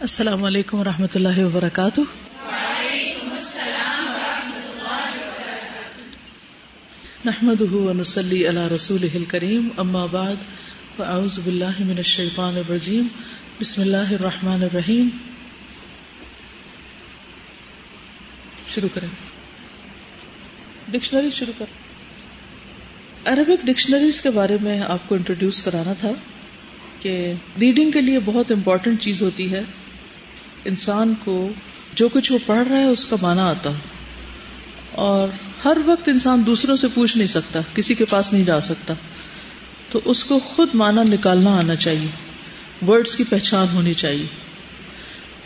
السلام علیکم و رحمۃ اللہ وبرکاتہ۔ نحمد ونسلی علی رسول کریم اما بعد، فاعوذ باللہ من الشیطان الرجیم، بسم اللہ الرحمن الرحیم۔ شروع کریں۔ ڈکشنری شروع کر عربک ڈکشنریز کے بارے میں آپ کو انٹروڈیوس کرانا تھا کہ ریڈنگ کے لیے بہت امپورٹنٹ چیز ہوتی ہے۔ انسان کو جو کچھ وہ پڑھ رہا ہے، اس کا معنی آتا اور ہر وقت انسان دوسروں سے پوچھ نہیں سکتا، کسی کے پاس نہیں جا سکتا۔ تو اس کو خود معنی نکالنا آنا چاہیے۔ ورڈز کی پہچان ہونی چاہیے۔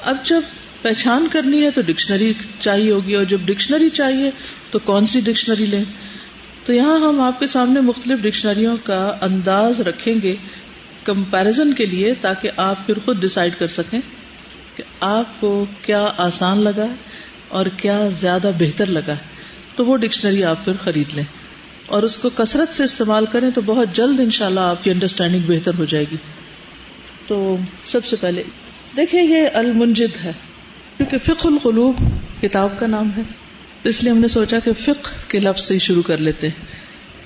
اب جب پہچان کرنی ہے تو ڈکشنری چاہیے ہوگی، اور جب ڈکشنری چاہیے تو کون سی ڈکشنری لیں؟ تو یہاں ہم آپ کے سامنے مختلف ڈکشنریوں کا انداز رکھیں گے کمپیرزن کے لیے، تاکہ آپ پھر خود ڈسائڈ کر سکیں۔ کہ آپ کو کیا آسان لگا اور کیا زیادہ بہتر لگا، تو وہ ڈکشنری آپ پھر خرید لیں۔ اور اس کو کثرت سے استعمال کریں تو بہت جلد ان شاء اللہ آپ کی انڈرسٹینڈنگ بہتر ہو جائے گی۔ تو سب سے پہلے دیکھیے یہ المنجد ہے۔ کیونکہ فق القلوب کتاب کا نام ہے۔ اس لیے ہم نے سوچا کہ فقہ کے لفظ سے شروع کر لیتے ہیں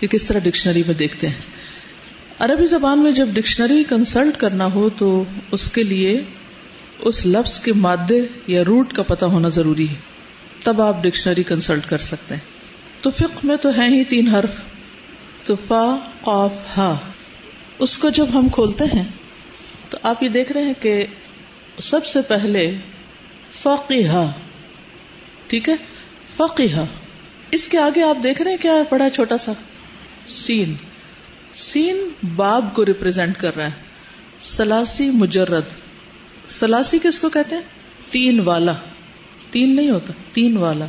کہ کس طرح ڈکشنری میں دیکھتے ہیں۔ عربی زبان میں جب ڈکشنری کنسلٹ کرنا ہو تو اس کے لیے اس لفظ کے مادے یا روٹ کا پتہ ہونا ضروری ہے۔ تب آپ ڈکشنری کنسلٹ کر سکتے ہیں۔ تو فقہ میں تو ہے ہی تین حرف۔ تو فا، قاف، ہا۔ اس کو جب ہم کھولتے ہیں، تو آپ یہ دیکھ رہے ہیں کہ سب سے پہلے فقیہ ٹھیک ہے؟ فقیہ اس کے آگے آپ دیکھ رہے ہیں کیا پڑا چھوٹا سا۔ سین۔ سین باب کو ریپرزینٹ کر رہا ہے۔ سلاسی مجرد۔ سلاسی کس کو کہتے ہیں؟ تین والا۔ تین نہیں ہوتا، تین والا۔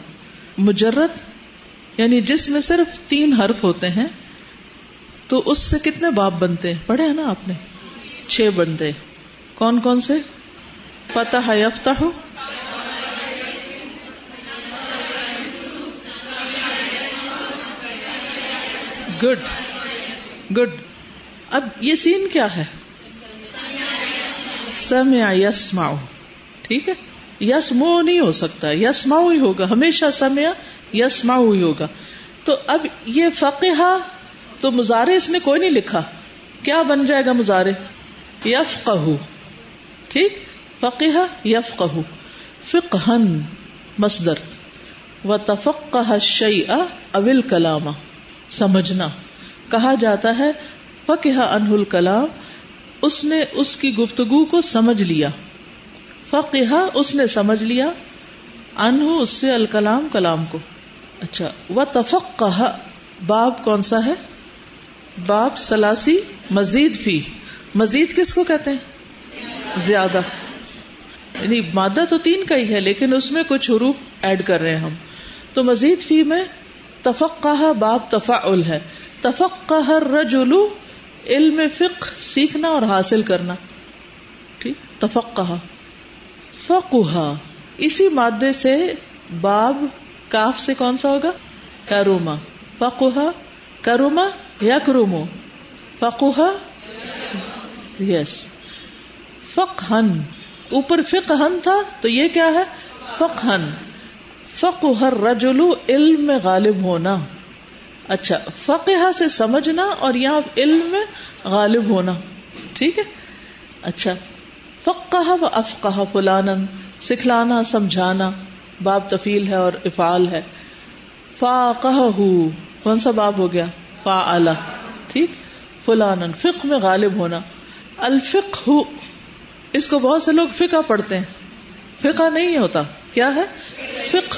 مجرد یعنی جس میں صرف تین حرف ہوتے ہیں، تو اس سے کتنے باپ بنتے ہیں؟ پڑھے ہیں نا آپ نے؟ چھ بنتے کون کون سے؟ فتح یفتح۔ گڈ۔ گڈ۔ اب یہ سین کیا ہے؟ سمع یسما ٹھیک ہے؟ یس مو نہیں ہو سکتا یس ہی ہوگا، ہمیشہ سمیا یس ہی ہوگا۔ تو اب یہ فقہ تو مزارے اس نے کوئی نہیں لکھا۔ کیا بن جائے گا مزارے یف ٹھیک؟ فقہ یف کہ فقہن، مصدر۔ و تفقہ شعی اول کلام سمجھنا۔ کہا جاتا ہے فقہ انہ الکلام اس نے اس کی گفتگو کو سمجھ لیا۔ فقہ اس نے سمجھ لیا۔ انہ اس سے الکلام کلام کو۔ اچھا وہ تفق باب کون سا ہے؟ باب سلاسی مزید فی۔ مزید کس کو کہتے ہیں؟ زیادہ۔ یعنی مادہ تو تین کا ہی ہے، لیکن اس میں کچھ حروف ایڈ کر رہے ہیں ہم۔ تو مزید فی میں تفقہ باب تفا ہے۔ تفقہ رجولو علم فقہ سیکھنا اور حاصل کرنا۔ ٹھیک؟ تفقہ فقہ اسی مادے سے باب کاف سے کون سا ہوگا؟ کروما۔ فقہ کروما یا کرومو؟ فقہ یس۔ فقہن۔ اوپر فقہن تھا تو یہ کیا ہے؟ فقہن۔ فقہ رجلو علم میں غالب ہونا۔ اچھا فقہ سے سمجھنا اور یہاں علم میں غالب ہونا، ٹھیک ہے؟ اچھا فقہ و افقہ فلانن سکھلانا، سمجھانا، باب تفیل ہے اور افعال ہے۔ فاقہ کون سا باب ہو گیا؟ فا ٹھیک؟ فلانن فق میں غالب ہونا۔ الفق ہو اس کو بہت سے لوگ فقہ پڑھتے ہیں۔ فقہ نہیں ہوتا، کیا ہے؟ فق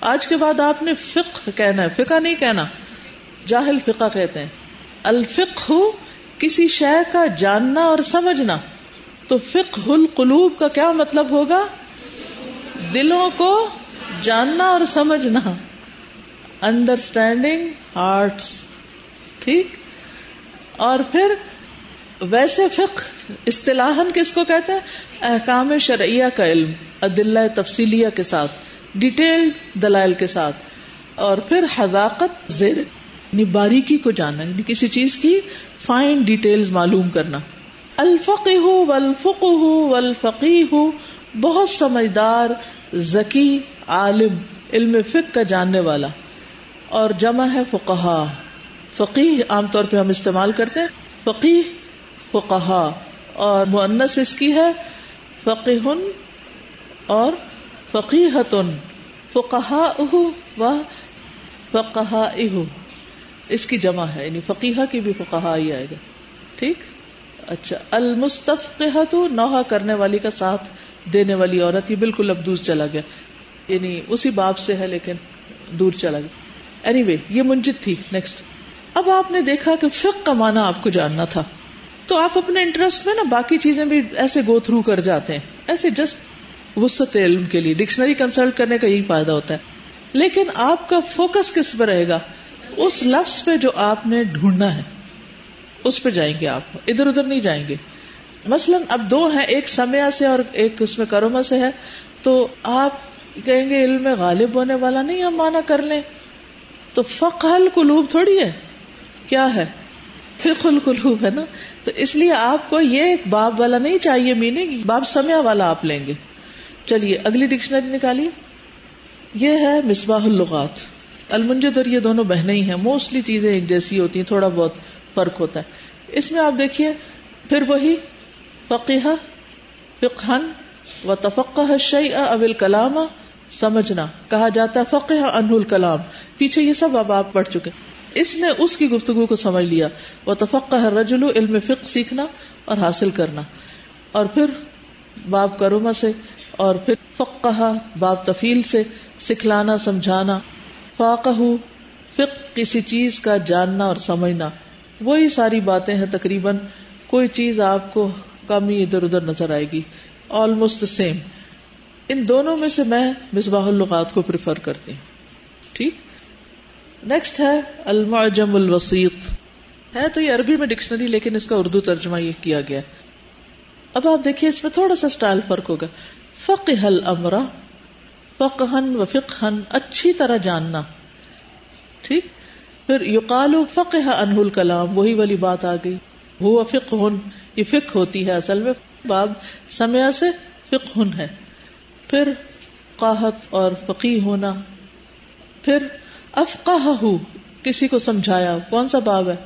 آج کے بعد آپ نے فقہ کہنا ہے، فقہ نہیں کہنا۔ جاہل فقہ کہتے ہیں۔ الفق ہو کسی شے کا جاننا اور سمجھنا۔ تو فقہ القلوب کا کیا مطلب ہوگا؟ دلوں کو جاننا اور سمجھنا۔ انڈرسٹینڈنگ ہارٹس ٹھیک؟ اور پھر ویسے فقہ اصطلاح کس کو کہتے ہیں؟ احکام شرعیہ کا علم عدل تفصیلیہ کے ساتھ ڈیٹیل دلائل کے ساتھ۔ اور پھر حضاقت زیر یعنی باریکی کو جاننا یعنی کسی چیز کی فائن ڈیٹیل معلوم کرنا۔ الفق ہو ولفق ہو ولفقی ہو بہت سمجھدار، ذکی، عالم، علم فک کا جاننے والا۔ اور جمع ہے فقہا۔ فقی عام طور پہ ہم استعمال کرتے ہیں۔ فقی فقہا۔ اور معنس اس کی ہے۔ فقیح اور فقیحتن فقہا اہ و فقہا اہ اس کی جمع ہے یعنی فقیہ کی بھی فقہا ہی آئے گا۔ ٹھیک؟ اچھا المستفقہ نوحہ کرنے والی کا ساتھ دینے والی عورت یہ بالکل اب دور چلا گیا۔ یعنی اسی باب سے ہے لیکن دور چلا گیا۔ اینی anyway, یہ منجد تھی نیکسٹ اب آپ نے دیکھا کہ فق کا معنی آپ کو جاننا تھا۔ تو آپ اپنے انٹرسٹ میں نا باقی چیزیں بھی ایسے گو تھرو کر جاتے ہیں۔ ایسے جسٹ وسط علم کے لیے ڈکشنری کنسلٹ کرنے کا یہی فائدہ ہوتا ہے۔ لیکن آپ کا فوکس کس پہ رہے گا؟ اس لفظ پہ جو آپ نے ڈھونڈنا ہے، اس پہ جائیں گے آپ، ادھر ادھر نہیں جائیں گے۔ مثلاً اب دو ہیں، ایک سمیا سے اور ایک اس میں کروما سے ہے۔ تو آپ کہیں گے علم میں غالب ہونے والا نہیں، ہم مانا کر لیں۔ تو فقل قلوب تھوڑی ہے۔ کیا ہے؟ فق القلوب ہے نا؟ تو اس لیے آپ کو یہ ایک باب والا نہیں چاہیے میننگ باب سمیا والا آپ لیں گے۔ چلیے، اگلی ڈکشنری نکالیے۔ یہ ہے مصباح اللغات۔ المنجد اور یہ دونوں بہنیں ہی ہیں۔ موسٹلی چیزیں ایک جیسی ہوتی ہیں، تھوڑا بہت فرق ہوتا ہے۔ اس میں آپ دیکھیے، پھر وہی فقیہ فقہن و تفقہ شیء اب الکلام سمجھنا، کہا جاتا ہے فقہ انہ الکلام۔ پیچھے یہ سب اب آپ پڑھ چکے۔ اس نے اس کی گفتگو کو سمجھ لیا۔ وہ تفقہ رجل علم فقہ سیکھنا اور حاصل کرنا۔ اور پھر باب کروما سے، اور پھر فقہ باب تفیل سے، سکھلانا، سمجھانا۔ فاقہ فق کسی چیز کا جاننا اور سمجھنا، وہی ساری باتیں ہیں تقریباً، کوئی چیز آپ کو کم ہی ادھر ادھر نظر آئے گی۔ آلموسٹ سیم ان دونوں میں سے میں مصباح اللغات کو پریفر کرتی ہوں۔ ٹھیک؟ نیکسٹ ہے المعجم الوسیط۔ ہے تو یہ عربی میں ڈکشنری لیکن اس کا اردو ترجمہ یہ کیا گیا۔ اب آپ دیکھیے اس میں تھوڑا سا اسٹائل فرق ہوگا۔ فقہ الامر فقہن و فقہن اچھی طرح جاننا۔ ٹھیک؟ پھر یقال فقہ انہ الکلام وہی والی بات آ گئی۔ وہ فقہ یہ فقہ ہوتی ہے اصل میں۔ باب سمیا سے فقہ ہے۔ پھر قاہت اور فقی ہونا۔ پھر افقہ ہو کسی کو سمجھایا۔ کون سا باب ہے؟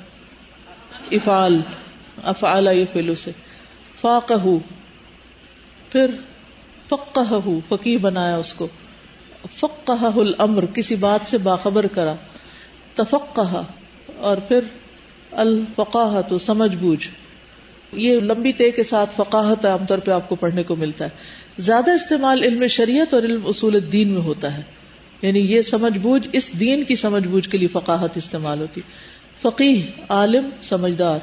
افعال افعال یہ فلو سے۔ فاقہ پھر فقہ ہو فقی بنایا اس کو۔ فقہ الامر، کسی بات سے باخبر کرا۔ تفقہ، اور پھر الفقاہ تو سمجھ بوجھ۔ یہ لمبی تے کے ساتھ فقاہت عام طور پہ آپ کو پڑھنے کو ملتا ہے۔ زیادہ استعمال علم شریعت اور علم اصول دین میں ہوتا ہے۔ یعنی یہ سمجھ بوجھ، اس دین کی سمجھ بوجھ کے لیے فقاہت استعمال ہوتی۔ فقیح عالم، سمجھدار۔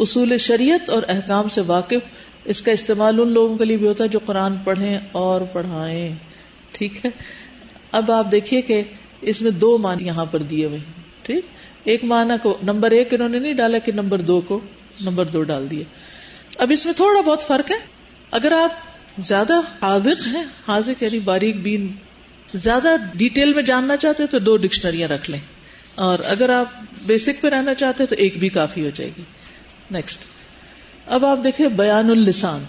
اصول شریعت اور احکام سے واقف اس کا استعمال ان لوگوں کے لیے بھی ہوتا ہے جو قرآن پڑھیں اور پڑھائیں۔ ٹھیک ہے؟ اب آپ دیکھیے کہ اس میں دو مان یہاں پر دیے ہوئے ٹھیک؟ ایک معنی کو، نمبر ایک انہوں نے نہیں ڈالا کہ نمبر دو کو، نمبر دو ڈال دیے۔ اب اس میں تھوڑا بہت فرق ہے۔ اگر آپ زیادہ حاضق ہیں حاضق یعنی باریک بین، زیادہ ڈیٹیل میں جاننا چاہتے ہیں تو دو ڈکشنریاں رکھ لیں۔ اور اگر آپ بیسک پہ رہنا چاہتے ہیں تو ایک بھی کافی ہو جائے گی۔ نیکسٹ۔ اب آپ دیکھیں بیان السان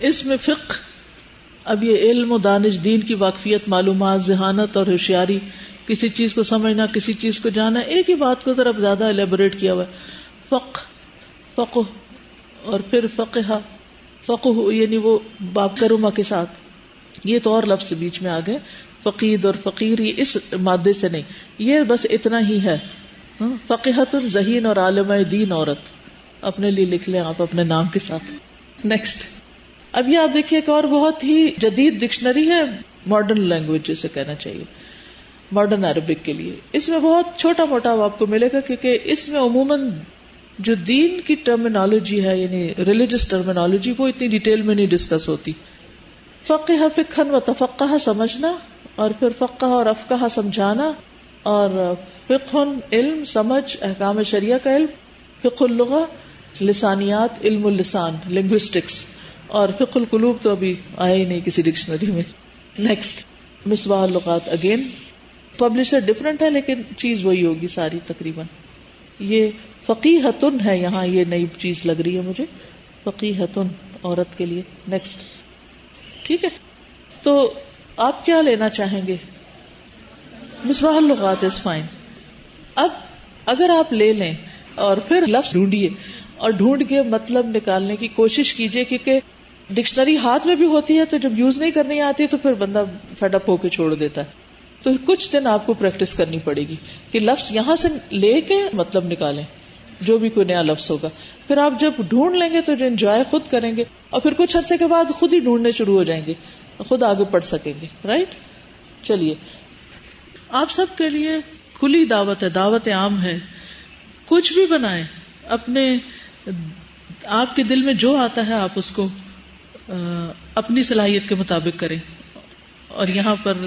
اس میں فقہ، اب یہ علم و دانش، دین کی واقفیت، معلومات، ذہانت اور ہوشیاری، کسی چیز کو سمجھنا، کسی چیز کو جانا ایک ہی بات کو ذرا زیادہ الیبوریٹ کیا ہوا ہے۔ فق فق اور پھر فقہ فقہ یعنی وہ باب کرما کے ساتھ۔ یہ تو اور لفظ بیچ میں آ گئے۔ فقید اور فقیر اس مادے سے نہیں۔ یہ بس اتنا ہی ہے۔ ہاں، فقیحت الذہین اور عالم دین عورت۔ اپنے لیے لکھ لیں آپ اپنے نام کے ساتھ۔ نیکسٹ اب یہ آپ دیکھیے ایک اور بہت ہی جدید ڈکشنری ہے ماڈرن لینگویج جسے کہنا چاہیے۔ ماڈرن عربک کے لیے۔ اس میں بہت چھوٹا موٹا آپ کو ملے گا کیونکہ اس میں عموماً جو دین کی ٹرمینالوجی ہے یعنی ریلیجس ٹرمینالوجی وہ اتنی ڈیٹیل میں نہیں ڈسکس ہوتی۔ فقہ فکن و تفقہ سمجھنا اور پھر فقہ اور افقہ سمجھانا۔ اور فقہ، علم، سمجھ، احکام شریعہ کا علم۔ فق الغا لسانیات، علم السان لنگوسٹکس اور فق القلوب تو ابھی آیا ہی نہیں کسی ڈکشنری میں۔ Next Misbah ul-Lughat again publisher different ہے لیکن چیز وہی ہوگی ساری تقریباً۔ یہ فقی حتن ہے یہاں یہ نئی چیز لگ رہی ہے مجھے۔ فقی حتن عورت کے لیے۔ نیکسٹ ٹھیک ہے۔ تو آپ کیا لینا چاہیں گے؟ مصباح اللغات از فائن اب اگر آپ لے لیں اور پھر لفظ ڈھونڈیے۔ اور ڈھونڈ کے مطلب نکالنے کی کوشش کیجیے کیونکہ ڈکشنری ہاتھ میں بھی ہوتی ہے، تو جب یوز نہیں کرنی آتی تو پھر بندہ فیڈ اپ ہو کے چھوڑ دیتا ہے۔ تو کچھ دن آپ کو پریکٹس کرنی پڑے گی کہ لفظ یہاں سے لے کے مطلب نکالیں، جو بھی کوئی نیا لفظ ہوگا۔ پھر آپ جب ڈھونڈ لیں گے تو انجوائے خود کریں گے، اور پھر کچھ عرصے کے بعد خود ہی ڈھونڈنے شروع ہو جائیں گے، خود آگے پڑھ سکیں گے رائٹ چلیے۔ آپ سب کے لیے کھلی دعوت ہے، دعوت عام ہے۔ کچھ بھی بنائیں، اپنے آپ کے دل میں جو آتا ہے آپ اس کو اپنی صلاحیت کے مطابق کریں اور یہاں پر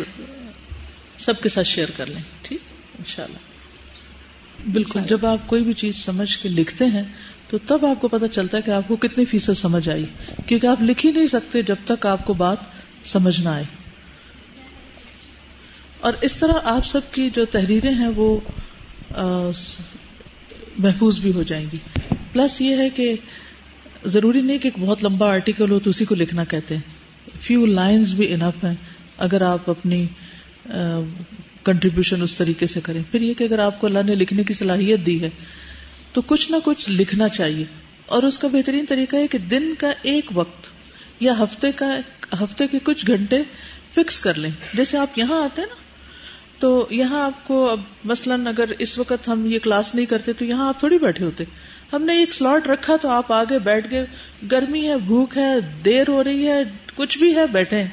سب کے ساتھ شیئر کر لیں ٹھیک؟ ان شاء اللہ بالکل جب آپ کوئی بھی چیز سمجھ کے لکھتے ہیں تو تب آپ کو پتا چلتا ہے کہ آپ کو کتنی فیصد سمجھ آئی کیونکہ آپ لکھ ہی نہیں سکتے جب تک آپ کو بات سمجھ نہ آئے۔ اور اس طرح آپ سب کی جو تحریریں ہیں وہ محفوظ بھی ہو جائیں گی۔ پلس یہ ہے کہ ضروری نہیں کہ ایک بہت لمبا آرٹیکل ہو تو اسی کو لکھنا کہتے ہیں۔ فیو لائنز بھی انف ہیں۔ اگر آپ اپنی کنٹریبیوشن اس طریقے سے کریں۔ پھر یہ کہ اگر آپ کو اللہ نے لکھنے کی صلاحیت دی ہے تو کچھ نہ کچھ لکھنا چاہیے۔ اور اس کا بہترین طریقہ ہے کہ دن کا ایک وقت یا ہفتے کا ہفتے کے کچھ گھنٹے فکس کر لیں۔ جیسے آپ یہاں آتے ہیں نا، تو یہاں آپ کو اب مثلاً اگر اس وقت ہم یہ کلاس نہیں کرتے تو یہاں آپ تھوڑی بیٹھے ہوتے۔ ہم نے ایک سلاٹ رکھا تو آپ آگے بیٹھ گئے۔ گرمی ہے، بھوک ہے، دیر ہو رہی ہے، کچھ بھی ہے، بیٹھے۔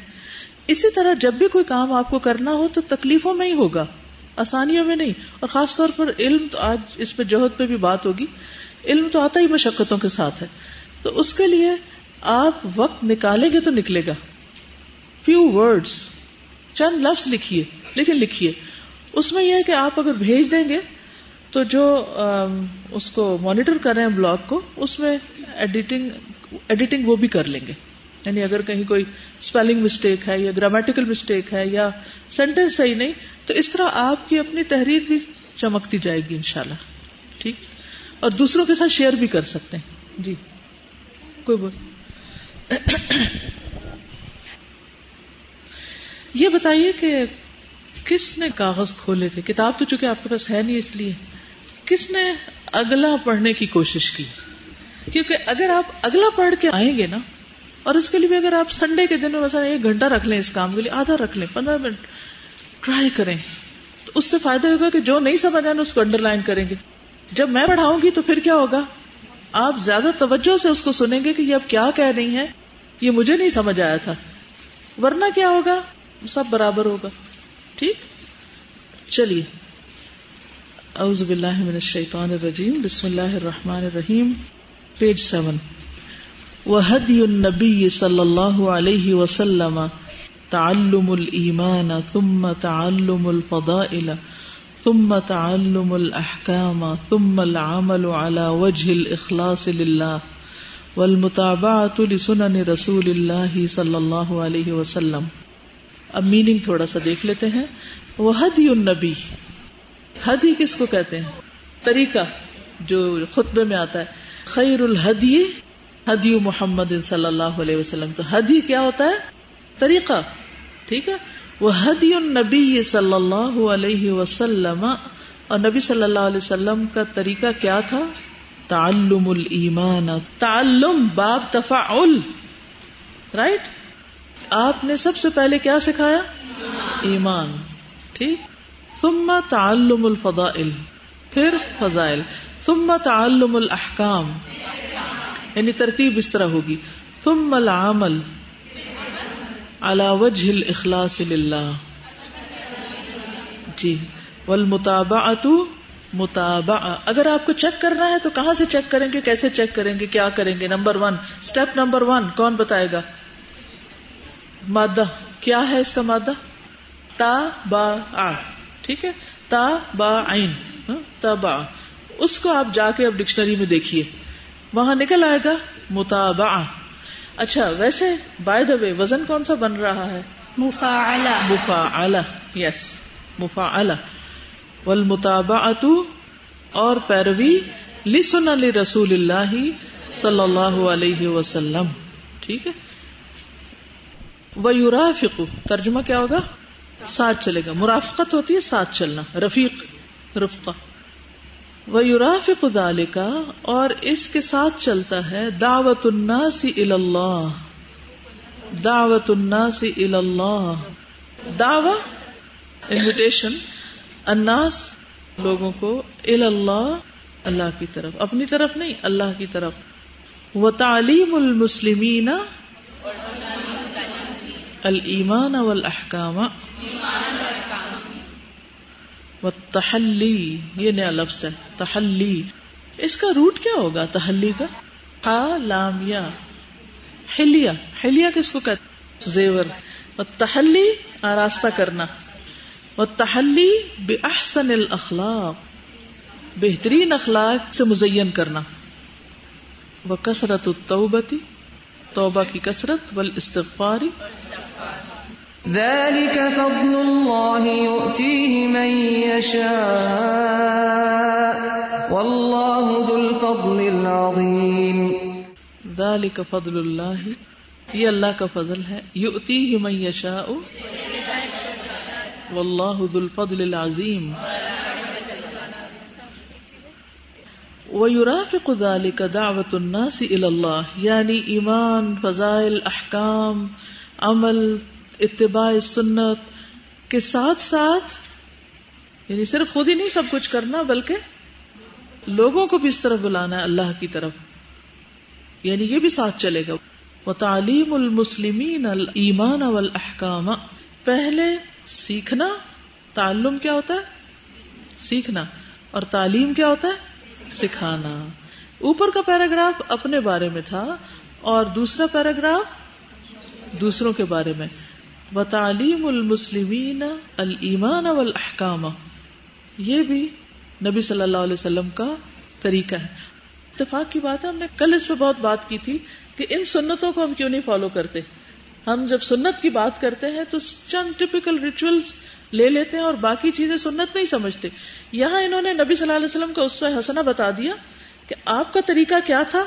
اسی طرح جب بھی کوئی کام آپ کو کرنا ہو تو تکلیفوں میں ہی ہوگا۔ آسانیوں میں نہیں۔ اور خاص طور پر علم تو آج اس پہ جوہد پہ بھی بات ہوگی۔ علم تو آتا ہی مشقتوں کے ساتھ ہے۔ تو اس کے لیے آپ وقت نکالیں گے تو نکلے گا۔ فیو ورڈس چند لفظ لکھیے، لیکن لکھیے۔ اس میں یہ ہے کہ آپ اگر بھیج دیں گے تو جو اس کو مانیٹر کر رہے ہیں بلاگ کو، اس میں ایڈیٹنگ ایڈیٹنگ وہ بھی کر لیں گے۔ یعنی اگر کہیں کوئی اسپیلنگ مسٹیک ہے یا گرامیٹیکل مسٹیک ہے یا سینٹینس صحیح نہیں، تو اس طرح آپ کی اپنی تحریر بھی چمکتی جائے گی انشاءاللہ۔ ٹھیک؟ اور دوسروں کے ساتھ شیئر بھی کر سکتے ہیں۔ جی۔ کوئی بول یہ بتائیے کہ کس نے کاغذ کھولے تھے؟ کتاب تو چونکہ آپ کے پاس ہے نہیں اس لیے۔ کس نے اگلا پڑھنے کی کوشش کی؟ کیونکہ اگر آپ اگلا پڑھ کے آئیں گے نا، اور اس کے لیے بھی اگر آپ سنڈے کے دن میں مثلا ایک گھنٹہ رکھ لیں اس کام کے لیے، آدھا رکھ لیں، پندرہ منٹ ٹرائی کریں۔ تو اس سے فائدہ ہوگا کہ جو نہیں سمجھ آئے، اس کو انڈر لائن کریں گے۔ جب میں پڑھاؤں گی تو پھر کیا ہوگا؟ آپ زیادہ توجہ سے اس کو سنیں گے کہ یہ اب کیا کہہ رہی ہیں، یہ مجھے نہیں سمجھ آیا تھا۔ ورنہ کیا ہوگا؟ سب برابر ہوگا۔ ٹھیک؟ چلیے۔ اعوذ باللہ من الشیطان الرجیم، بسم اللہ الرحمن الرحیم، پیج سیون. وهدي النبي صلى الله عليه وسلم، تعلم الإيمان ثم تعلم الفضائل، ثم تعلم الأحكام، ثم العمل على وجه الإخلاص لله، والمتابعة لسنن رسول الله صلى الله عليه وسلم. اب میننگ تھوڑا سا دیکھ لیتے ہیں. وہ حدی النبی حدی کس کو کہتے ہیں؟ طریقہ جو خطبے میں آتا ہے۔ خیر الحدی حدی محمد صلی اللہ علیہ وسلم۔ تو حدی کیا ہوتا ہے؟ طریقہ، ٹھیک ہے؟ وہ حدی النبی صلی اللہ علیہ وسلم۔ اور نبی صلی اللہ علیہ وسلم کا طریقہ کیا تھا؟ تعلم المان تعلم باب تفاعل رائٹ آپ نے سب سے پہلے کیا سکھایا؟ ایمان۔ ٹھیک؟ ثم تعلم الفضائل، پھر فضائل، ثم تعلم الاحکام یعنی ترتیب اس طرح ہوگی، ثم العمل على وجه الاخلاص للہ۔ جی والمتابعة متابع اگر آپ کو چیک کرنا ہے تو کہاں سے چیک کریں گے؟ کیسے چیک کریں گے؟ کیا کریں گے؟ Number one step number one کون بتائے گا؟ مادہ۔ کیا ہے اس کا مادہ؟ تا با آ ٹھیک ہے؟ تا با آئین ہاں، تا با۔ اس کو آپ جا کے اب ڈکشنری میں دیکھیے۔ وہاں نکل آئے گا متابع اچھا ویسے بائی دا وے وزن کون سا بن رہا ہے؟ مفا مفا یس مفا والمتابعت اور پیروی لسن علی رسول اللہ صلی اللہ علیہ وسلم۔ ٹھیک ہے؟ وہ یورافق ترجمہ کیا ہوگا؟ ساتھ چلے گا۔ مرافقت ہوتی ہے، ساتھ چلنا۔ رفیق، رفقہ۔ وہ یورافق کا اور اس کے ساتھ چلتا ہے دعوت الناس اللہ۔ دعوت الناس اللہ۔ دعوی انویٹیشن اناس لوگوں کو اللہ اللہ کی طرف۔ اپنی طرف نہیں، اللہ کی طرف۔ وہ تعلیم المسلمین المان والاحکام و تحلی یہ نیا لفظ ہے، تحلی. اس کا روٹ کیا ہوگا، تحلی کا؟ ہا، لام، یا. ہلیا ہلیا کس کو کہتے زیور. و تحلی آراستہ کرنا. و تحلی بے احسن الاخلاق بہترین اخلاق سے مزین کرنا. وہ کثرت التوبتی توبہ کی کثرت بل استغفاری ذلك فضل الله يؤتيه من يشاء. والله ذو الفضل العظيم. ذلك فضل الله. یہ اللہ کا فضل ہے. یؤتیہ من یشاء واللہ ذو الفضل العظیم وَيُرَافِقُ ذَلِكَ دَعْوَةُ النَّاسِ إِلَى اللَّهِ یعنی ایمان، فضائل، احکام، عمل، اتباع سنت کے ساتھ ساتھ یعنی صرف خود ہی نہیں سب کچھ کرنا، بلکہ لوگوں کو بھی اس طرف بلانا ہے، اللہ کی طرف۔ یعنی یہ بھی ساتھ چلے گا۔ وہ تعلیم المسلمین المان اول احکام پہلے سیکھنا، تعلم کیا ہوتا ہے؟ سیکھنا۔ اور تعلیم کیا ہوتا ہے؟ سکھانا۔ اوپر کا پیراگراف اپنے بارے میں تھا اور دوسرا پیراگراف دوسروں کے بارے میں۔ و تعلیم المسلمین المان احکام یہ بھی نبی صلی اللہ علیہ وسلم کا طریقہ ہے۔ اتفاق کی بات ہے، ہم نے کل اس پہ بہت بات کی تھی کہ ان سنتوں کو ہم کیوں نہیں فالو کرتے۔ ہم جب سنت کی بات کرتے ہیں تو چند ٹپیکل ریچولس لے لیتے ہیں اور باقی چیزیں سنت نہیں سمجھتے۔ یہاں انہوں نے نبی صلی اللہ علیہ وسلم کا اس حسنا بتا دیا کہ آپ کا طریقہ کیا تھا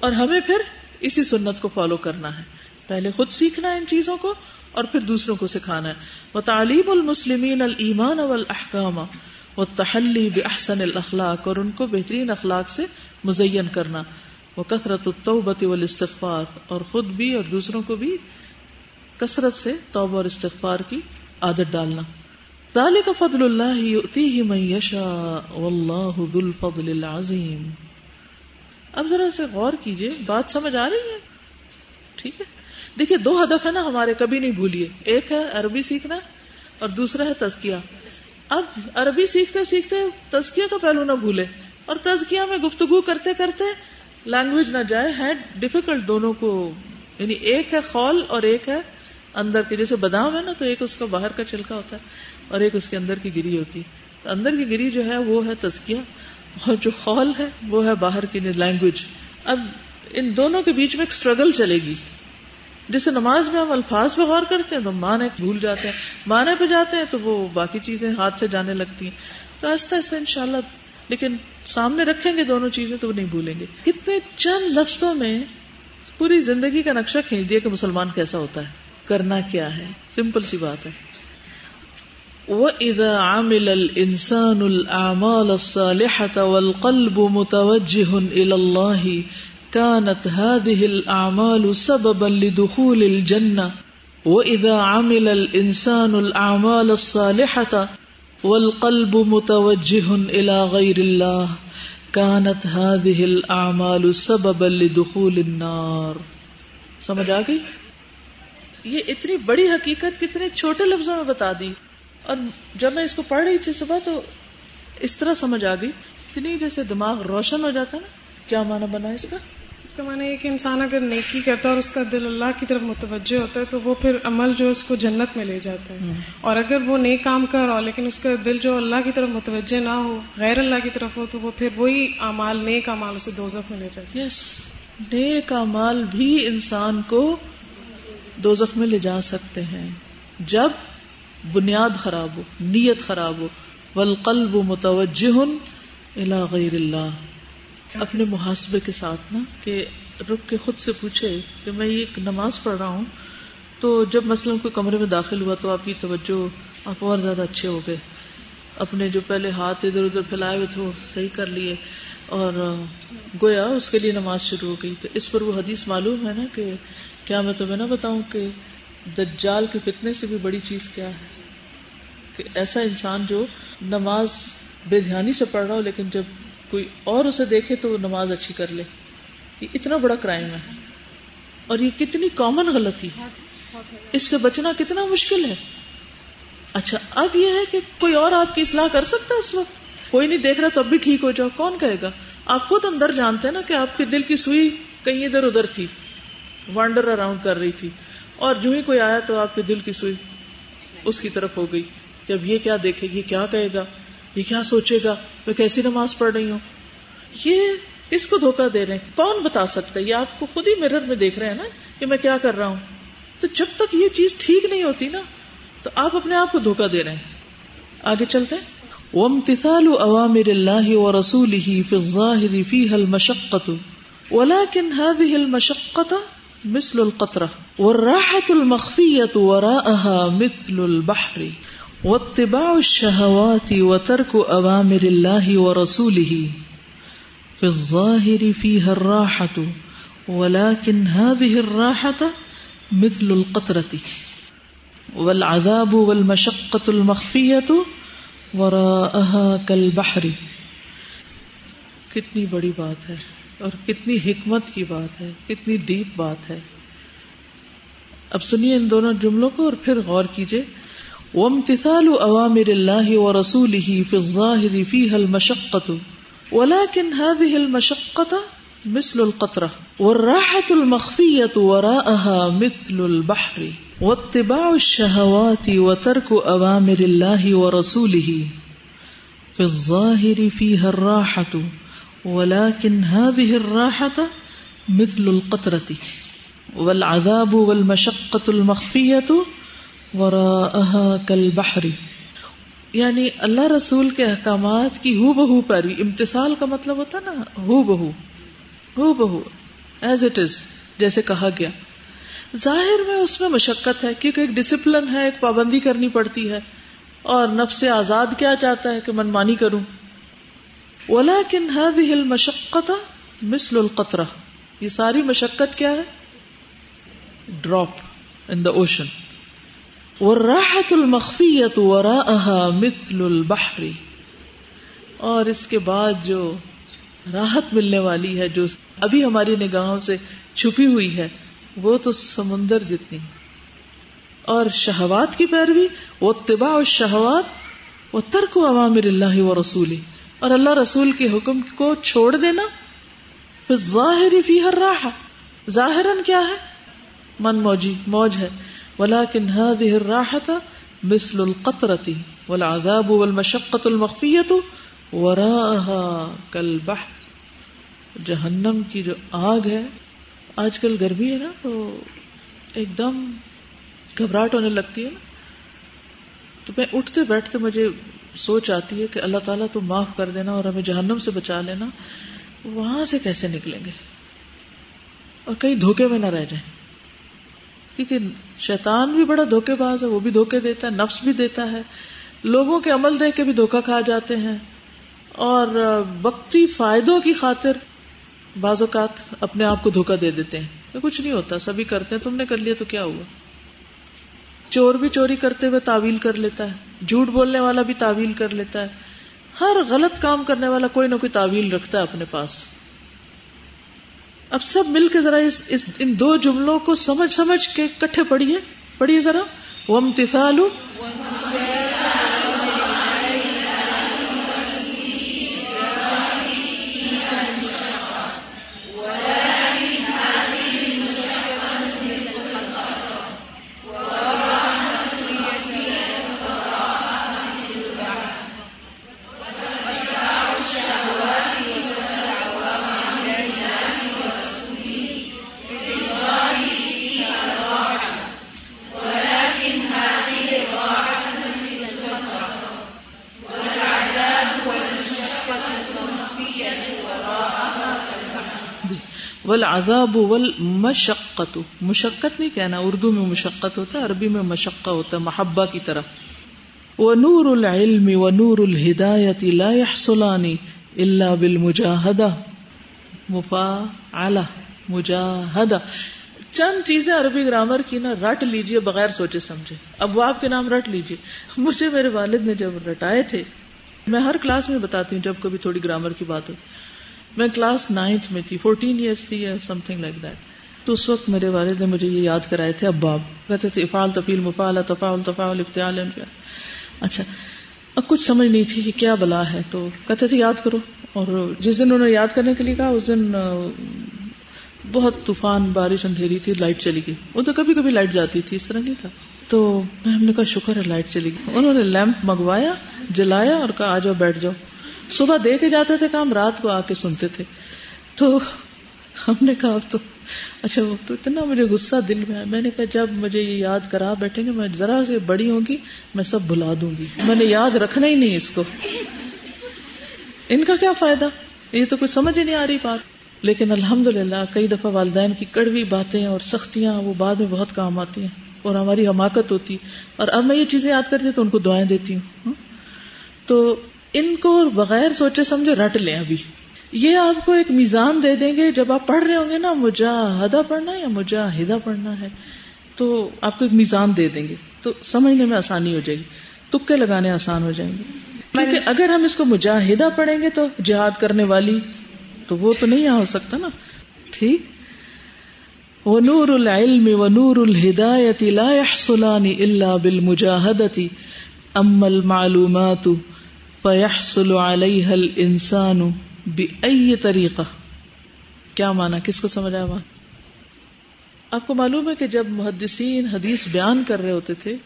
اور ہمیں پھر اسی سنت کو فالو کرنا ہے۔ پہلے خود سیکھنا ہے ان چیزوں کو اور پھر دوسروں کو سکھانا ہے۔ وہ تعلیم المسلمین المان اول احکام وہ تحلی بحسن الاخلاق اور ان کو بہترین اخلاق سے مزین کرنا۔ وہ کثرت التوبت والاستغفار اور خود بھی اور دوسروں کو بھی کثرت سے توبہ اور استغفار کی عادت ڈالنا۔ ذالک فضل اللہ یؤتیہ من یشاء واللہ ذو الفضل العظیم اب ذرا سے غور کیجیے، بات سمجھ آ رہی ہے؟ ٹھیک ہے۔ دیکھیے دو ہدف ہے نا ہمارے، کبھی نہیں بھولیے۔ ایک ہے عربی سیکھنا اور دوسرا ہے تزکیہ۔ اب عربی سیکھتے سیکھتے تزکیہ کا پہلو نہ بھولے اور تزکیہ میں گفتگو کرتے کرتے لینگویج نہ جائے ہے ڈیفیکلٹ دونوں کو۔ یعنی ایک ہے خول اور ایک ہے اندر کی جیسے بادام ہے نا، تو ایک اس کا باہر کا چھلکا ہوتا ہے۔ اور ایک اس کے اندر کی گری ہوتی ہے۔ اندر کی گری جو ہے وہ ہے تزکیہ اور جو خول ہے وہ ہے باہر کی لینگویج اب ان دونوں کے بیچ میں ایک اسٹرگل چلے گی۔ جیسے نماز میں ہم الفاظ پہ غور کرتے ہیں تو مانے بھول جاتے ہیں۔ مانے پہ جاتے ہیں تو وہ باقی چیزیں ہاتھ سے جانے لگتی ہیں۔ تو آہستہ آہستہ ان شاء اللہ لیکن سامنے رکھیں گے دونوں چیزیں تو وہ نہیں بھولیں گے۔ کتنے چند لفظوں میں پوری زندگی کا نقشہ کھینچ دیا کہ مسلمان کیسا ہوتا ہے، کرنا کیا ہے۔ سمپل سی بات ہے۔ وَإِذَا عَمِلَ الْإِنسَانُ الْأَعْمَالَ الصَّالِحَةَ وَالْقَلْبُ مُتَوَجِّهٌ إِلَى اللَّهِ، كانت هذه الأعمال سببا لدخول الجنة. وإذا عمل الإنسان الأعمال الصالحة والقلب متوجه إلى غير الله، كانت هذه الأعمال سببا لدخول النار. سمجھ آ گئی؟ یہ اتنی بڑی حقیقت کتنے چھوٹے لفظوں میں بتا دی۔ اور جب میں اس کو پڑھ رہی تھی صبح تو اس طرح سمجھ آ گئی اتنی جیسے دماغ روشن ہو جاتا نا کیا مانا بنا اس کا؟ اس کا مانا یہ کہ انسان اگر نیکی کرتا ہے اور اس کا دل اللہ کی طرف متوجہ ہوتا ہے تو وہ پھر عمل جو اس کو جنت میں لے جاتا ہے۔ اور اگر وہ نیک کام کر رہا ہو لیکن اس کا دل جو اللہ کی طرف متوجہ نہ ہو غیر اللہ کی طرف ہو تو وہ پھر وہی امال نیک امال اسے دوزخ میں لے جاتا ہے یس نیک امال بھی انسان کو دو میں لے جا سکتے ہیں۔ جب بنیاد خراب ہو، نیت خراب ہو۔ والقلب متوجہ الى غیر اللہ اپنے محاسبے کے ساتھ نا، کہ رک کے خود سے پوچھے کہ میں یہ نماز پڑھ رہا ہوں، تو جب مثلاً کوئی کمرے میں داخل ہوا تو آپ کی توجہ، آپ اور زیادہ اچھے ہو گئے۔ اپنے جو پہلے ہاتھ ادھر ادھر پھیلائے ہوئے تھے وہ صحیح کر لیے۔ اور گویا اس کے لیے نماز شروع ہو گئی۔ تو اس پر وہ حدیث معلوم ہے نا کہ کیا میں تمہیں نہ بتاؤں کہ دجال کے فتنے سے بھی بڑی چیز کیا ہے؟ کہ ایسا انسان جو نماز بے دھیانی سے پڑھ رہا ہو، لیکن جب کوئی اور اسے دیکھے تو وہ نماز اچھی کر لے۔ یہ اتنا بڑا کرائم ہے۔ اور یہ کتنی کامن غلطی اس سے بچنا کتنا مشکل ہے۔ اچھا اب یہ ہے کہ کوئی اور آپ کی اصلاح کر سکتا ہے اس وقت؟ کوئی نہیں دیکھ رہا تو اب بھی ٹھیک ہو جاؤ۔ کون کہے گا؟ آپ خود اندر جانتے ہیں نا کہ آپ کے دل کی سوئی کہیں ادھر ادھر تھی۔ وانڈر اراؤنڈ کر رہی تھی۔ اور جو ہی کوئی آیا تو آپ کے دل کی سوئی اس کی طرف ہو گئی کہ اب یہ کیا دیکھے گی کیا کہے گا؟ یہ کیا سوچے گا؟ میں کیسی نماز پڑھ رہی ہوں؟ یہ کس کو دھوکا دے رہے ہیں۔ کون بتا سکتا ہے؟ یہ آپ کو خود ہی میرر میں دیکھ رہے ہیں نا کہ میں کیا کر رہا ہوں۔ تو جب تک یہ چیز ٹھیک نہیں ہوتی نا، تو آپ اپنے آپ کو دھوکا دے رہے ہیں۔ آگے چلتے ہیں۔ وامتثال اوامر الله ورسوله في الظاهر فيها المشقة ولكن هذه المشقة مثل القطرة. والراحة المخفية وراءها مثل البحر. واتباع الشهوات وترك اوامر الله ورسوله. في الظاهر فيها الراحة. ولكن هذه الراحة مثل القطرة. والعذاب والمشقة المخفية کل بحری کتنی بڑی بات ہے۔ اور کتنی حکمت کی بات ہے، کتنی ڈیپ بات ہے۔ اب سنیے ان دونوں جملوں کو اور پھر غور کیجیے۔ وامتثال اوامر الله ورسوله في الظاهر فيها المشقة ولكن هذه المشقة مثل القطرة والراحة المخفية وراءها مثل البحر۔ واتباع الشهوات وترك أوامر الله ورسوله في الظاهر فيها الراحة ولكن هذه الراحة مثل القطرة. والعذاب والمشقة المخفية وراءها كالبحر. یعنی اللہ رسول کے احکامات کی ہو بہو پیروی امتصال کا مطلب ہوتا نا، ہو بہو ہو بہو ایز اٹ از جیسے کہا گیا۔ ظاہر میں اس میں مشقت ہے، کیونکہ ایک ڈسپلن ہے، ایک پابندی کرنی پڑتی ہے۔ اور نفس سے آزاد کیا چاہتا ہے کہ منمانی کروں؟ اولا کن ہے مشقت مسل القطرہ یہ ساری مشقت کیا ہے؟ ڈراپ ان دا اوشن راحت المخفیت ورا مثل البحری اور اس کے بعد جو راحت ملنے والی ہے، جو ابھی ہماری نگاہوں سے چھپی ہوئی ہے، وہ تو سمندر جتنی۔ اور شہوات کی پیروی وہ طبا اور شہوات وہ ترک عوامر اللہ و رسولی اور اللہ رسول کے حکم کو چھوڑ دینا پھر ظاہر فی ہر راہ ظاہر کیا ہے؟ من موجی، موج ہے۔ ولا کن راحت مسل القطرتی والعذاب والمشقت المخفیت وراءها كالبحر جہنم کی جو آگ ہے، آج کل گرمی ہے نا، تو ایک دم گھبراہٹ ہونے لگتی ہے نا۔ تو میں اٹھتے بیٹھتے مجھے سوچ آتی ہے کہ اللہ تعالیٰ تو معاف کر دینا اور ہمیں جہنم سے بچا لینا، وہاں سے کیسے نکلیں گے؟ اور کہیں دھوکے میں نہ رہ جائیں۔ کیونکہ شیطان بھی بڑا دھوکے باز ہے، وہ بھی دھوکے دیتا ہے، نفس بھی دیتا ہے۔ لوگوں کے عمل دیکھ کے بھی دھوکا کھا جاتے ہیں۔ اور وقتی فائدوں کی خاطر بعض اوقات اپنے آپ کو دھوکا دے دیتے ہیں۔ کچھ نہیں ہوتا، سبھی کرتے ہیں، تم نے کر لیا تو کیا ہوا؟ چور بھی چوری کرتے ہوئے تعویل کر لیتا ہے جھوٹ بولنے والا بھی تعویل کر لیتا ہے۔ ہر غلط کام کرنے والا کوئی نہ کوئی تعویل رکھتا ہے اپنے پاس۔ اب سب مل کے ذرا اس, اس ان دو جملوں کو سمجھ سمجھ کے کٹھے پڑھیے۔ پڑھیے ذرا۔ وہ امتفال والعذاب والمشقت مشقت نہیں کہنا، اردو میں مشقت ہوتا ہے، عربی میں مشقہ ہوتا ہے، محبہ کی طرح ونور العلم ونور الہدایت لا يحصلان الا بالمجاہدہ مفاعلہ مجاہدہ چند چیزیں عربی گرامر کی نا، رٹ لیجیے بغیر سوچے سمجھے. اب وہ آپ کے نام رٹ لیجیے. مجھے میرے والد نے جب رٹائے تھے، میں ہر کلاس میں بتاتی ہوں جب کبھی تھوڑی گرامر کی بات ہو میں کلاس نائنتھ میں تھی فورٹین ایئرس تھی یا سم تھنگ لائک دیٹ تو اس وقت میرے والد نے مجھے یہ یاد کرائے تھے اباب کہتے تھے، افعال تفیل مفال تفاول تفاول افتعال اچھا اب کچھ سمجھ نہیں تھی کہ کیا بلا ہے۔ تو کہتے تھے، یاد کرو۔ اور جس دن انہوں نے یاد کرنے کے لیے کہا، اس دن، بہت طوفان، بارش اندھیری تھی، لائٹ چلی گئی۔ وہ تو کبھی کبھی لائٹ جاتی تھی، اس طرح نہیں تھا۔ تو میں ہم نے کہا، شکر ہے، لائٹ چلی گئی۔ انہوں نے لیمپ منگوایا، جلایا اور کہا، آ جاؤ، بیٹھ جاؤ۔ صبح دے کے جاتے تھے کام، رات کو آ کے سنتے تھے۔ تو ہم نے کہا تو اچھا وہ تو اتنا مجھے غصہ دل میں آیا۔ میں نے کہا جب مجھے یہ یاد کرا بیٹھیں گے، میں ذرا سے بڑی ہوں گی، میں سب بھلا دوں گی۔ میں نے یاد رکھنا ہی نہیں اس کو۔ ان کا کیا فائدہ؟ یہ تو کچھ سمجھ ہی نہیں آ رہی بات۔ لیکن الحمد للہ کئی دفعہ والدین کی کڑوی باتیں اور سختیاں، وہ بعد میں بہت کام آتی ہیں اور ہماری حماقت ہوتی۔ اور اب میں یہ چیزیں یاد کرتی تو ان کو دعائیں دیتی ہوں۔ ہاں؟ تو ان کو بغیر سوچے سمجھے رٹ لیں ابھی۔ یہ آپ کو ایک میزان دے دیں گے جب آپ پڑھ رہے ہوں گے نا مجاہدہ پڑھنا یا مجاہدہ پڑھنا ہے تو آپ کو ایک میزان دے دیں گے۔ تو سمجھنے میں آسانی ہو جائے گی۔ تکے لگانے آسان ہو جائیں گے۔ کیونکہ اگر ہم اس کو مجاہدہ پڑھیں گے تو جہاد کرنے والی تو وہ تو نہیں ہو سکتا نا۔ ٹھیک؟ وہ نور العلم و نور الہدایت لا يحصلان الا بالمجاہدت اما المعلومات فيحصل عليها الانسان باي طریقہ کیا مانا؟ کس کو سمجھ آیا آپ کو معلوم ہے کہ جب محدثین حدیث بیان کر رہے ہوتے تھے،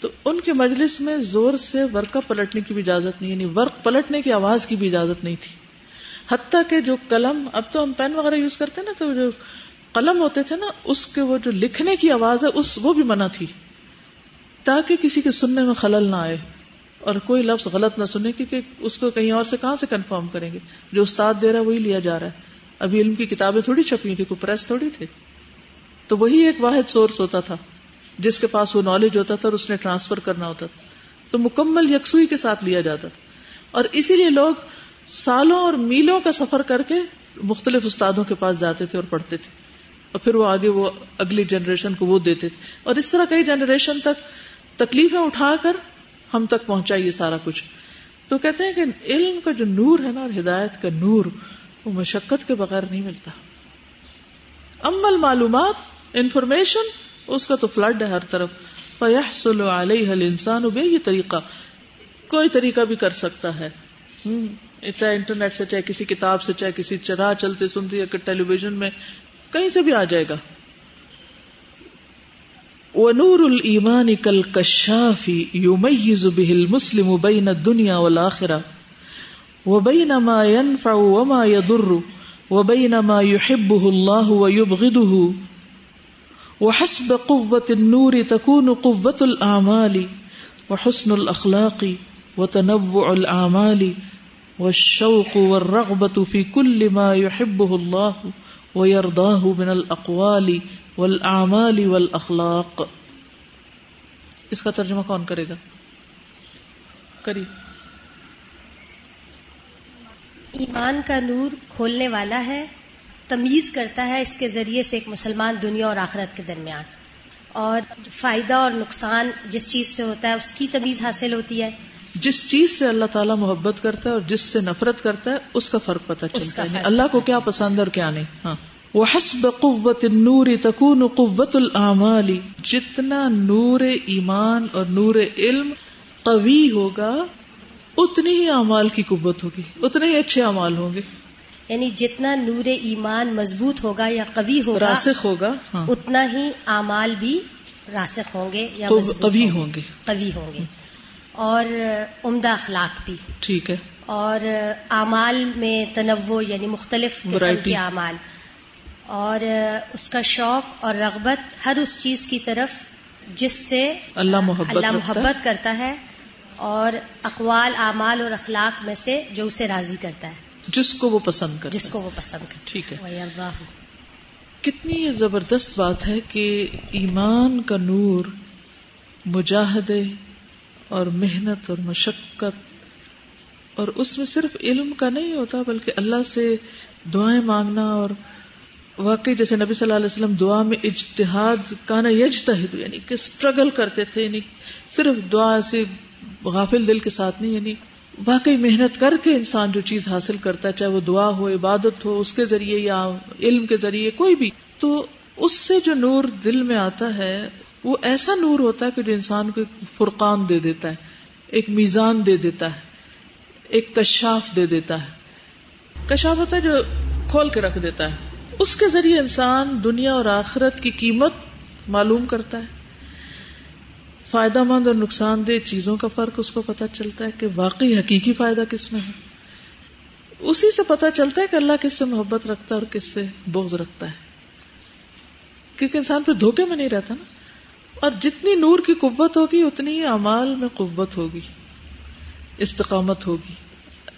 تو ان کے مجلس میں زور سے ورقہ پلٹنے کی بھی اجازت نہیں یعنی ورق پلٹنے کی آواز کی بھی اجازت نہیں تھی۔ حتیٰ کہ جو قلم، اب تو ہم پین وغیرہ یوز کرتے نا، تو جو قلم ہوتے تھے نا، اس کے وہ جو لکھنے کی آواز ہے، اس وہ بھی منع تھی۔ تاکہ کسی کے سننے میں خلل نہ آئے۔ اور کوئی لفظ غلط نہ سنے کیونکہ اس کو کہیں اور سے کہاں سے کنفرم کریں گے؟ جو استاد دے رہا ہے وہی لیا جا رہا ہے۔ ابھی علم کی کتابیں تھوڑی چھپی تھی کوئی پریس تھوڑی تھے تو وہی ایک واحد سورس ہوتا تھا، جس کے پاس وہ نالج ہوتا تھا اور اس نے ٹرانسفر کرنا ہوتا تھا۔ تو مکمل یکسوئی کے ساتھ لیا جاتا تھا۔ اور اسی لیے لوگ سالوں اور میلوں کا سفر کر کے مختلف استادوں کے پاس جاتے تھے اور پڑھتے تھے۔ اور پھر وہ آگے وہ اگلی جنریشن کو وہ دیتے تھے۔ اور اس طرح کئی جنریشن تک تکلیفیں اٹھا کر ہم تک پہنچا یہ سارا کچھ۔ تو کہتے ہیں کہ علم کا جو نور ہے نا اور ہدایت کا نور، وہ مشقت کے بغیر نہیں ملتا۔ امل معلومات انفارمیشن اس کا تو فلڈ ہے ہر طرف۔ علیہ انسان بے یہ طریقہ۔ کوئی طریقہ بھی کر سکتا ہے۔ چاہے انٹرنیٹ سے، چاہے کسی کتاب سے، چاہے کسی چراہ چلتے، سنتے یا ٹیلی ویژن میں کہیں سے بھی آ جائے گا۔ ونور المان کل کشافی یومیز به المسلم بین الدنیا والآخرہ وبین ما ينفع وما يضر وبین ما يحبه الله ويبغضه وحسب قوة النور تكون قوة الأعمال وحسن الأخلاق وتنوع الأعمال والشوق والرغبة في كل ما يحبه الله ويرضاه من الأقوال والأعمال والأخلاق۔ اس کا ترجمہ کون کرے گا؟ کری ایمان کا نور کھولنے والا ہے، تمیز کرتا ہے اس کے ذریعے سے ایک مسلمان دنیا اور آخرت کے درمیان۔ اور فائدہ اور نقصان جس چیز سے ہوتا ہے، اس کی تمیز حاصل ہوتی ہے۔ جس چیز سے اللہ تعالیٰ محبت کرتا ہے اور جس سے نفرت کرتا ہے اس کا فرق پتہ چلتا ہے۔ اللہ کو کیا پسند اور کیا نہیں؟ ہاں۔ وہ حسب قوت نور تکون قوت العمال جتنا نور ایمان اور نور علم قوی ہوگا اتنی ہی اعمال کی قوت ہوگی اتنے ہی اچھے اعمال ہوں گے۔ یعنی جتنا نور ایمان مضبوط ہوگا یا قوی ہوگا راسخ ہوگا ہاں۔ اتنا ہی اعمال بھی راسخ ہوں گے یا قوی ہوں گے۔ قوی ہوں گے۔ اور عمدہ اخلاق بھی۔ ٹھیک ہے۔ اور اعمال میں تنوع یعنی مختلف قسم کے اعمال۔ اور اس کا شوق اور رغبت ہر اس چیز کی طرف جس سے اللہ محبت اللہ محبت کرتا ہے۔ اور اقوال اعمال اور اخلاق میں سے جو اسے راضی کرتا ہے۔ جس کو وہ پسند کرتا جس کو وہ پسند کرتا ٹھیک ہے۔ کتنی یہ زبردست بات ہے کہ ایمان کا نور مجاہدے اور محنت اور مشقت اور اس میں صرف علم کا نہیں ہوتا بلکہ اللہ سے دعائیں مانگنا اور واقعی جیسے نبی صلی اللہ علیہ وسلم دعا میں اجتہاد کانا یجتہد یعنی کہ اسٹرگل کرتے تھے یعنی صرف دعا سے غافل دل کے ساتھ نہیں یعنی واقعی محنت کر کے انسان جو چیز حاصل کرتا ہے، چاہے وہ دعا ہو، عبادت ہو، اس کے ذریعے یا علم کے ذریعے، کوئی بھی، تو اس سے جو نور دل میں آتا ہے وہ ایسا نور ہوتا ہے کہ جو انسان کو ایک فرقان دے دیتا ہے، ایک میزان دے دیتا ہے، ایک کشاف دے دیتا ہے۔ کشاف ہوتا ہے جو کھول کے رکھ دیتا ہے۔ اس کے ذریعے انسان دنیا اور آخرت کی قیمت معلوم کرتا ہے۔ فائدہ مند اور نقصان دہ چیزوں کا فرق اس کو پتا چلتا ہے کہ واقعی حقیقی فائدہ کس میں ہے۔ اسی سے پتا چلتا ہے کہ اللہ کس سے محبت رکھتا ہے اور کس سے بغض رکھتا ہے۔ کیونکہ انسان پھر دھوکے میں نہیں رہتا نا۔ اور جتنی نور کی قوت ہوگی، اتنی ہی امال میں قوت ہوگی، استقامت ہوگی،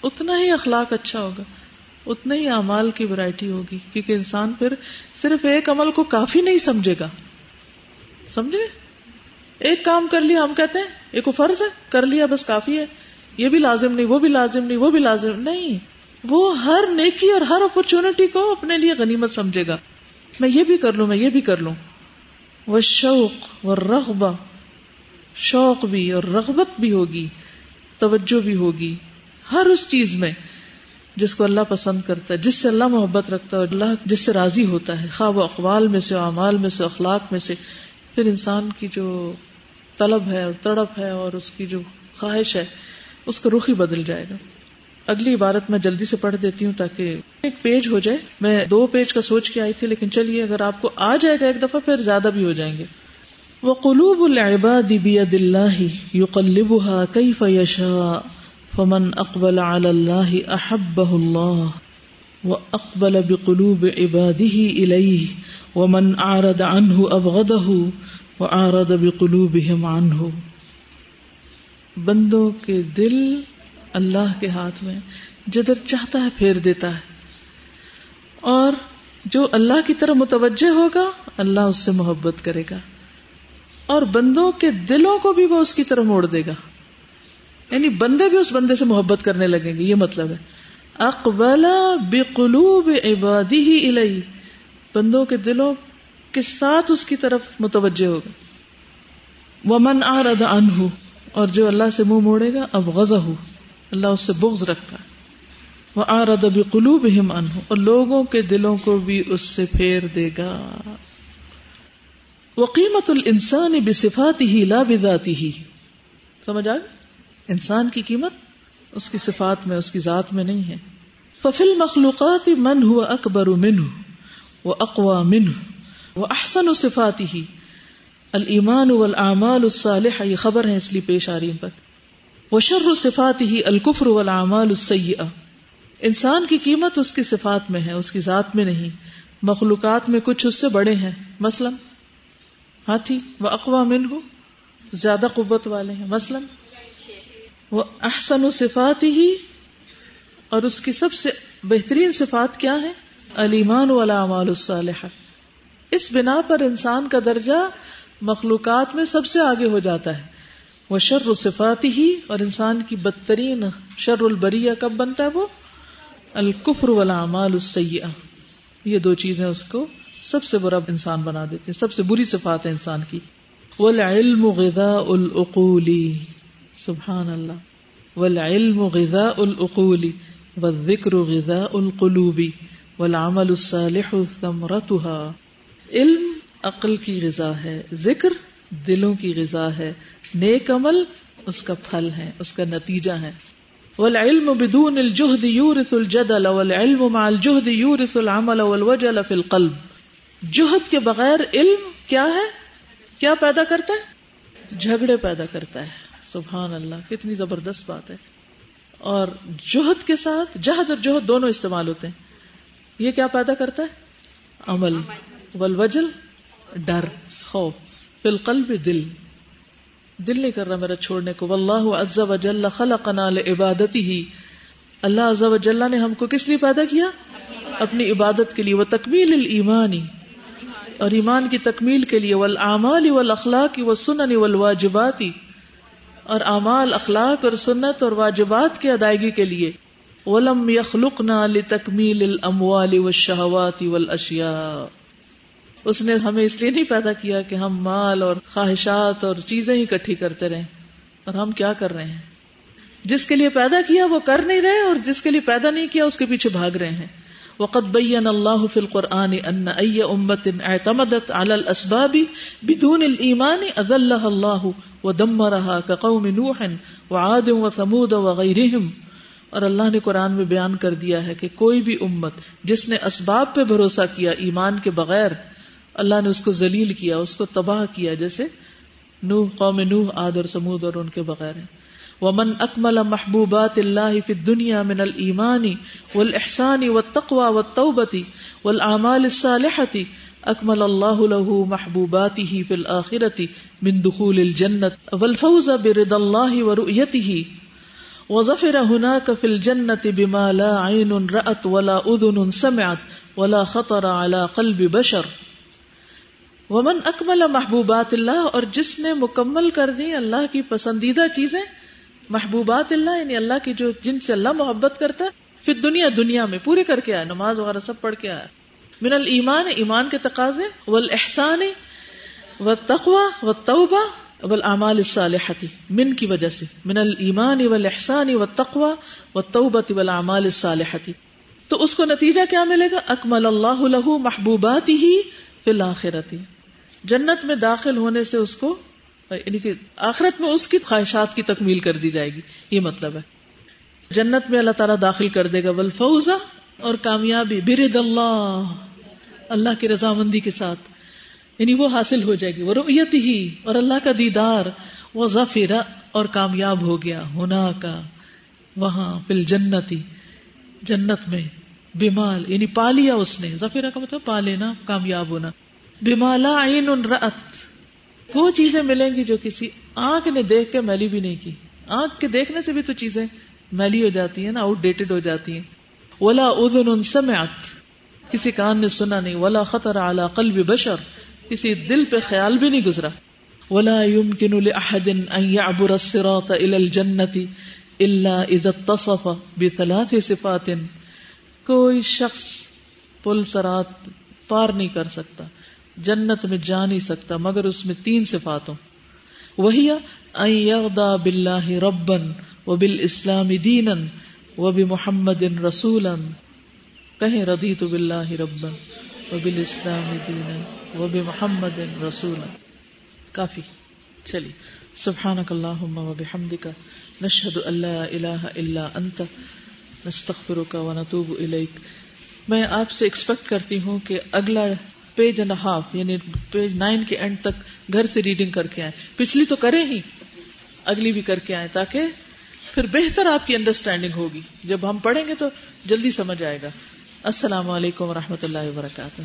اتنا ہی اخلاق اچھا ہوگا اتنا ہی امال کی ورائٹی ہوگی، کیونکہ انسان پھر صرف ایک عمل کو کافی نہیں سمجھے گا۔ سمجھے؟ ایک کام کر لیا، ہم کہتے ہیں ایک فرض ہے؟ کر لیا، بس کافی ہے۔ یہ بھی لازم نہیں، وہ بھی لازم نہیں، وہ بھی لازم نہیں۔ وہ ہر نیکی اور ہر اپرچونٹی کو اپنے لیے غنیمت سمجھے گا۔ میں یہ بھی کر لوں، میں یہ بھی کر لوں۔ وہ شوق و رغبہ شوق بھی اور رغبت بھی ہوگی، توجہ بھی ہوگی ہر اس چیز میں جس کو اللہ پسند کرتا ہے، جس سے اللہ محبت رکھتا ہے اور اللہ جس سے راضی ہوتا ہے خواہ وہ اقوال میں سے اعمال میں سے، اخلاق میں سے۔ پھر انسان کی جو طلب ہے اور تڑپ ہے اور اس کی جو خواہش ہے، اس کا رخ ہی بدل جائے گا۔ اگلی عبارت میں جلدی سے پڑھ دیتی ہوں تاکہ ایک پیج ہو جائے۔ میں دو پیج کا سوچ کے آئی تھی، لیکن چلیے، اگر آپ کو آ جائے گا ایک دفعہ، پھر زیادہ بھی ہو جائیں گے۔ وہ قلوب العباد بید اللہ یو قلبها کیف یشاء فمن اقبل على الله احبه الله واقبل بقلوب عباده الیہ ومن اعرض عنه ابغضه واعرض بقلوبهم عنه بندوں کے دل اللہ کے ہاتھ میں، جدھر چاہتا ہے پھیر دیتا ہے۔ اور جو اللہ کی طرف متوجہ ہوگا، اللہ اس سے محبت کرے گا۔ اور بندوں کے دلوں کو بھی وہ اس کی طرف موڑ دے گا۔ یعنی بندے بھی اس بندے سے محبت کرنے لگیں گے، یہ مطلب ہے۔ اقبال بقلوب عبادی ہی الہی بندوں کے دلوں کے ساتھ اس کی طرف متوجہ ہوگا۔ ومن آرد عنہ اور جو اللہ سے منہ موڑے گا اب غزہ ہو اللہ اس سے بغض رکھتا ہے۔ وہ آرد اب قلوب ہم انہ اور لوگوں کے دلوں کو بھی اس سے پھیر دے گا۔ وہ قیمت الانسان بصفات ہی لا بذاتی ہی سمجھ آ انسان کی قیمت اس کی صفات میں، اس کی ذات میں نہیں ہے۔ ففل مخلوقات من ہوا اکبر منہ وہ اقوا منہ وہ احسن و صفاتی ہی المان والآمال الصالحہ یہ خبر ہے اس لیے پیش آ رہی ان پر وہ شر صفات ہی الکفر والعمال السیئہ انسان کی قیمت اس کی صفات میں ہے، اس کی ذات میں نہیں۔ مخلوقات میں کچھ اس سے بڑے ہیں۔ مثلا، ہاتھی، وہ اقوا من ہو زیادہ قوت والے ہیں۔ مثلا، وہ احسن و صفات ہی اور اس کی سب سے بہترین صفات کیا ہے علیمان والا امال الصالحہ۔ اس بنا پر انسان کا درجہ مخلوقات میں سب سے آگے ہو جاتا ہے۔ وہ شر صفاتی ہی اور انسان کی بدترین شر البریہ کب بنتا ہے وہ؟ الکفر والعمال السیئہ۔ یہ دو چیزیں اس کو سب سے برا انسان بنا دیتے ہیں، سب سے بری صفات ہے انسان کی۔ والعلم غذاء العقول۔ سبحان اللہ۔ والعلم غذاء العقول۔ والذکر غذاء القلوب۔ والعمل الصالح ثمرتها۔ علم عقل کی غذا ہے، ذکر دلوں کی غذا ہے۔ نیک عمل اس کا پھل ہے اس کا نتیجہ ہے والعلم بدون الجهد يورث الجدل والعلم مع الجهد يورث العمل والوجل في القلب۔ جہد کے بغیر علم کیا ہے؟ کیا پیدا کرتا ہے؟ جھگڑے پیدا کرتا ہے۔ سبحان اللہ کتنی زبردست بات ہے۔ اور جوہد کے ساتھ جہد اور جوہد دونوں استعمال ہوتے ہیں۔ یہ کیا پیدا کرتا ہے؟ عمل۔ والوجل ڈر خوف۔ فی القلب دل۔ دل نہیں کر رہا میرا چھوڑنے کو۔ واللہ عز و جل خلقنا لعبادتی ہی اللہ عز و جل نے ہم کو کس لیے پیدا کیا؟ اپنی عبادت کے لیے۔ وہ تکمیل ایمانی اور ایمان کی تکمیل کے لیے۔ والعمال والاخلاق والسنن والواجبات۔ اور اعمال، اخلاق اور سنت اور واجبات کی ادائیگی کے لیے۔ ولم يخلقنا لتکمیل الاموال والشهوات والاشیاء۔ اس نے ہمیں اس لیے نہیں پیدا کیا کہ ہم مال اور خواہشات اور چیزیں ہی اکٹھی کرتے رہیں اور ہم کیا کر رہے ہیں؟ جس کے لیے پیدا کیا وہ کر نہیں رہے اور جس کے لیے پیدا نہیں کیا اس کے پیچھے بھاگ رہے ہیں۔ وقت بین اللہ فی القرآن ان ای امت اعتمدت علی الاسباب بدون الایمان اذلها اللہ ودمرها كقوم نوح وعاد وثمود وغیرهم اور اللہ نے قرآن میں بیان کر دیا ہے کہ کوئی بھی امت جس نے اسباب پہ بھروسہ کیا ایمان کے بغیر اللہ نے اس کو ذلیل کیا، اس کو تباہ کیا، جیسے نوح، قوم نوح، عاد اور سمود اور ان کے بغیر ہیں۔ ومن اکمل محبوبات اللہ فی الدنیا من الایمان والاحسان والتقوى والتوبة والاعمال الصالحة اکمل اللہ له محبوباته فی الاخرة من دخول الجنة والفوز برضا اللہ ورؤيته وظفر هناك في الجنة بما لا عين رأت ولا اذن سمعت ولا خطر على قلب بشر ومن اکمل محبوبات اللہ اور جس نے مکمل کر دی اللہ کی پسندیدہ چیزیں، محبوبات اللہ یعنی اللہ کی جو جن سے اللہ محبت کرتا ہے پھر دنیا دنیا میں پورے کر کے آئے نماز وغیرہ سب پڑھ کے آیا۔ من المان ایمان کے تقاضے و احسان و تقوا و توبہ اول الصالحتی من کی وجہ سے؟ من المان و احسان و تقوا و توبت ول اعمال الصالحتی تو اس کو نتیجہ کیا ملے گا؟ اکمل اللہ له محبوبات ہی فی الآخرتی جنت میں داخل ہونے سے اس کو یعنی کہ آخرت میں اس کی خواہشات کی تکمیل کر دی جائے گی، یہ مطلب ہے۔ جنت میں اللہ تعالیٰ داخل کر دے گا ولفوزا اور کامیابی، برد اللہ اللہ کی رضامندی کے ساتھ۔ یعنی وہ حاصل ہو جائے گی وہ رویت ہی اور اللہ کا دیدار۔ وہ ظفیر اور کامیاب ہو گیا ہونا کا وہاں فل جنتی جنت میں بیمال یعنی پا لیا اس نے۔ ظفیرہ کا مطلب پا لینا کامیاب ہونا۔ بیمالا عین رت وہ چیزیں ملیں گی جو کسی آنکھ نے دیکھ کے میلی بھی نہیں کی۔ آنکھ کے دیکھنے سے بھی تو چیزیں میلی ہو جاتی ہیں نا آؤٹ ڈیٹڈ ہو جاتی ہیں۔ ولا ادن سمعت۔ کسی کان نے سنا نہیں۔ ولا خطر اعلی قلب بشر۔ کسی دل پہ خیال بھی نہیں گزرا۔ ولا يمكن لاحد ان يعبر الصراط الى الجنه الا اذا اتصف بثلاث صفات۔ کوئی شخص پل سرات پار نہیں کر سکتا۔ جنت میں جا نہیں سکتا، مگر اس میں تین صفاتوں۔ وہی بلّہ ربن و بال اسلام دین و بھی محمد ان رسول کہیں ردی تو بلّہ ربن و بال اسلام دین و بھی محمد ان رسول کافی۔ چلی سبحان اللہ و بحمدک نشہد اللہ الہ الا انت، نستغفرک و نتوب الیک۔ میں آپ سے ایکسپیکٹ کرتی ہوں کہ اگلا پیج اینڈ ہاف یعنی پیج نائن کے اینڈ تک گھر سے ریڈنگ کر کے آئے پچھلی تو کریں ہی، اگلی بھی کر کے آئیں تاکہ پھر بہتر آپ کی انڈرسٹینڈنگ ہوگی۔ جب ہم پڑھیں گے تو جلدی سمجھ آئے گا۔ السلام علیکم و رحمۃ اللہ وبرکاتہ۔